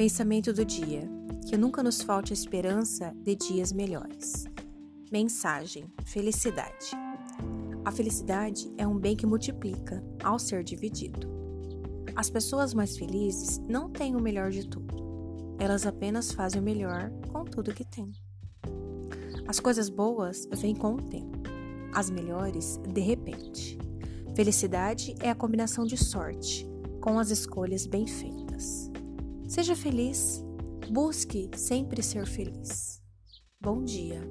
Pensamento do dia: que nunca nos falte a esperança de dias melhores. Mensagem: felicidade. A felicidade é um bem que multiplica ao ser dividido. As pessoas mais felizes não têm o melhor de tudo. Elas apenas fazem o melhor com tudo que têm. As coisas boas vêm com o tempo, as melhores de repente. Felicidade é a combinação de sorte com as escolhas bem feitas. Seja feliz, busque sempre ser feliz. Bom dia.